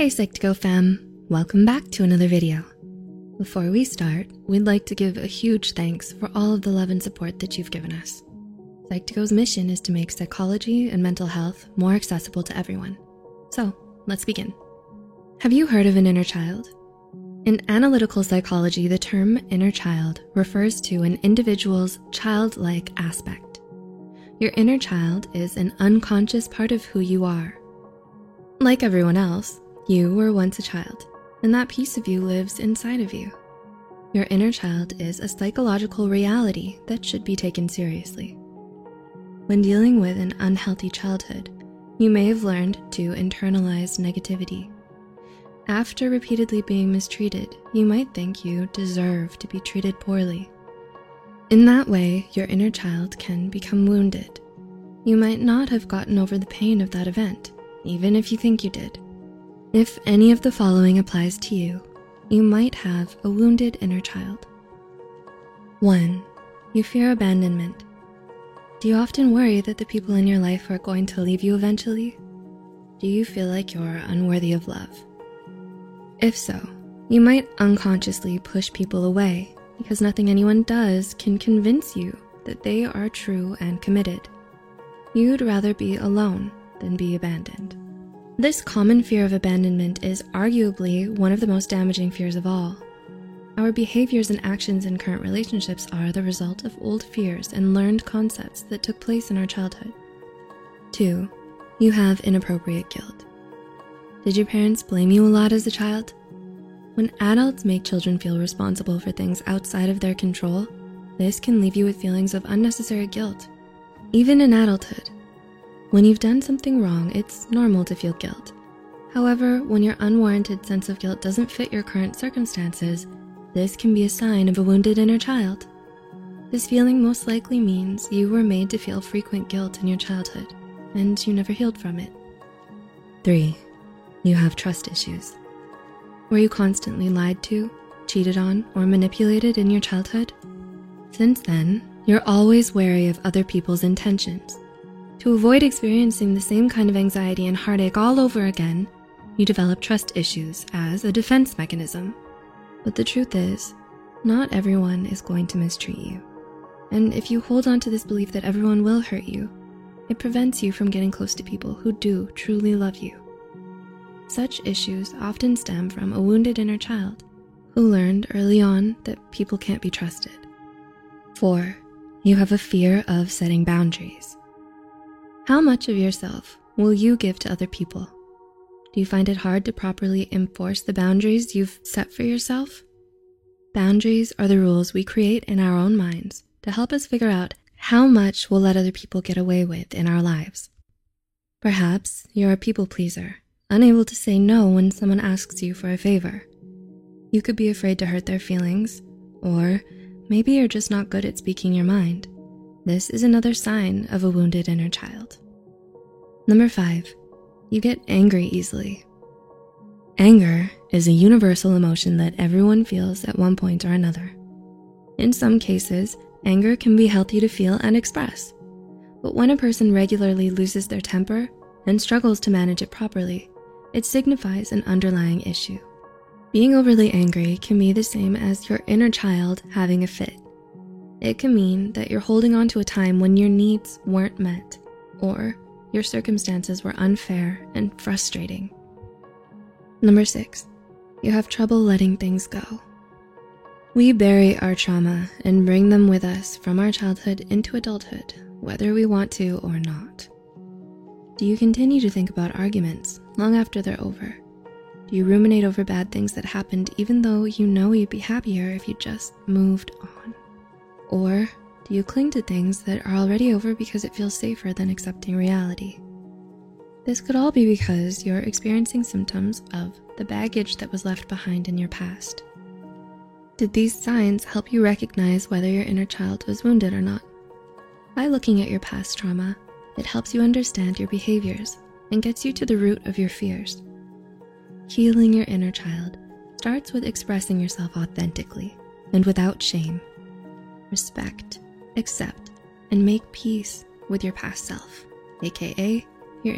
Hey Psych2Go fam, welcome back to another video. Before we start, we'd like to give a huge thanks for all of the love and support that you've given us. Psych2Go's mission is to make psychology and mental health more accessible to everyone. So let's begin. Have you heard of an inner child? In analytical psychology, the term inner child refers to an individual's childlike aspect. Your inner child is an unconscious part of who you are. Like everyone else, you were once a child, and that piece of you lives inside of you. Your inner child is a psychological reality that should be taken seriously. When dealing with an unhealthy childhood, you may have learned to internalize negativity. After repeatedly being mistreated, you might think you deserve to be treated poorly. In that way, your inner child can become wounded. You might not have gotten over the pain of that event, even if you think you did. If any of the following applies to you, you might have a wounded inner child. One, you fear abandonment. Do you often worry that the people in your life are going to leave you eventually? Do you feel like you're unworthy of love? If so, you might unconsciously push people away because nothing anyone does can convince you that they are true and committed. You'd rather be alone than be abandoned. This common fear of abandonment is arguably one of the most damaging fears of all. Our behaviors and actions in current relationships are the result of old fears and learned concepts that took place in our childhood. Two, you have inappropriate guilt. Did your parents blame you a lot as a child? When adults make children feel responsible for things outside of their control, this can leave you with feelings of unnecessary guilt. Even in adulthood, when you've done something wrong, it's normal to feel guilt. However, when your unwarranted sense of guilt doesn't fit your current circumstances, this can be a sign of a wounded inner child. This feeling most likely means you were made to feel frequent guilt in your childhood and you never healed from it. Three, you have trust issues. Were you constantly lied to, cheated on, or manipulated in your childhood? Since then, you're always wary of other people's intentions to avoid experiencing the same kind of anxiety and heartache all over again, you develop trust issues as a defense mechanism. But the truth is, not everyone is going to mistreat you. And if you hold on to this belief that everyone will hurt you, it prevents you from getting close to people who do truly love you. Such issues often stem from a wounded inner child who learned early on that people can't be trusted. Four, you have a fear of setting boundaries. How much of yourself will you give to other people? Do you find it hard to properly enforce the boundaries you've set for yourself? Boundaries are the rules we create in our own minds to help us figure out how much we'll let other people get away with in our lives. Perhaps you're a people pleaser, unable to say no when someone asks you for a favor. You could be afraid to hurt their feelings, or maybe you're just not good at speaking your mind. This is another sign of a wounded inner child. Number five, you get angry easily. Anger is a universal emotion that everyone feels at one point or another. In some cases, anger can be healthy to feel and express. But when a person regularly loses their temper and struggles to manage it properly, it signifies an underlying issue. Being overly angry can be the same as your inner child having a fit. It can mean that you're holding on to a time when your needs weren't met or your circumstances were unfair and frustrating. Number six, you have trouble letting things go. We bury our trauma and bring them with us from our childhood into adulthood, whether we want to or not. Do you continue to think about arguments long after they're over? Do you ruminate over bad things that happened even though you know you'd be happier if you just moved on? Or do you cling to things that are already over because it feels safer than accepting reality? This could all be because you're experiencing symptoms of the baggage that was left behind in your past. Did these signs help you recognize whether your inner child was wounded or not? By looking at your past trauma, it helps you understand your behaviors and gets you to the root of your fears. Healing your inner child starts with expressing yourself authentically and without shame respect, accept, and make peace with your past self, AKA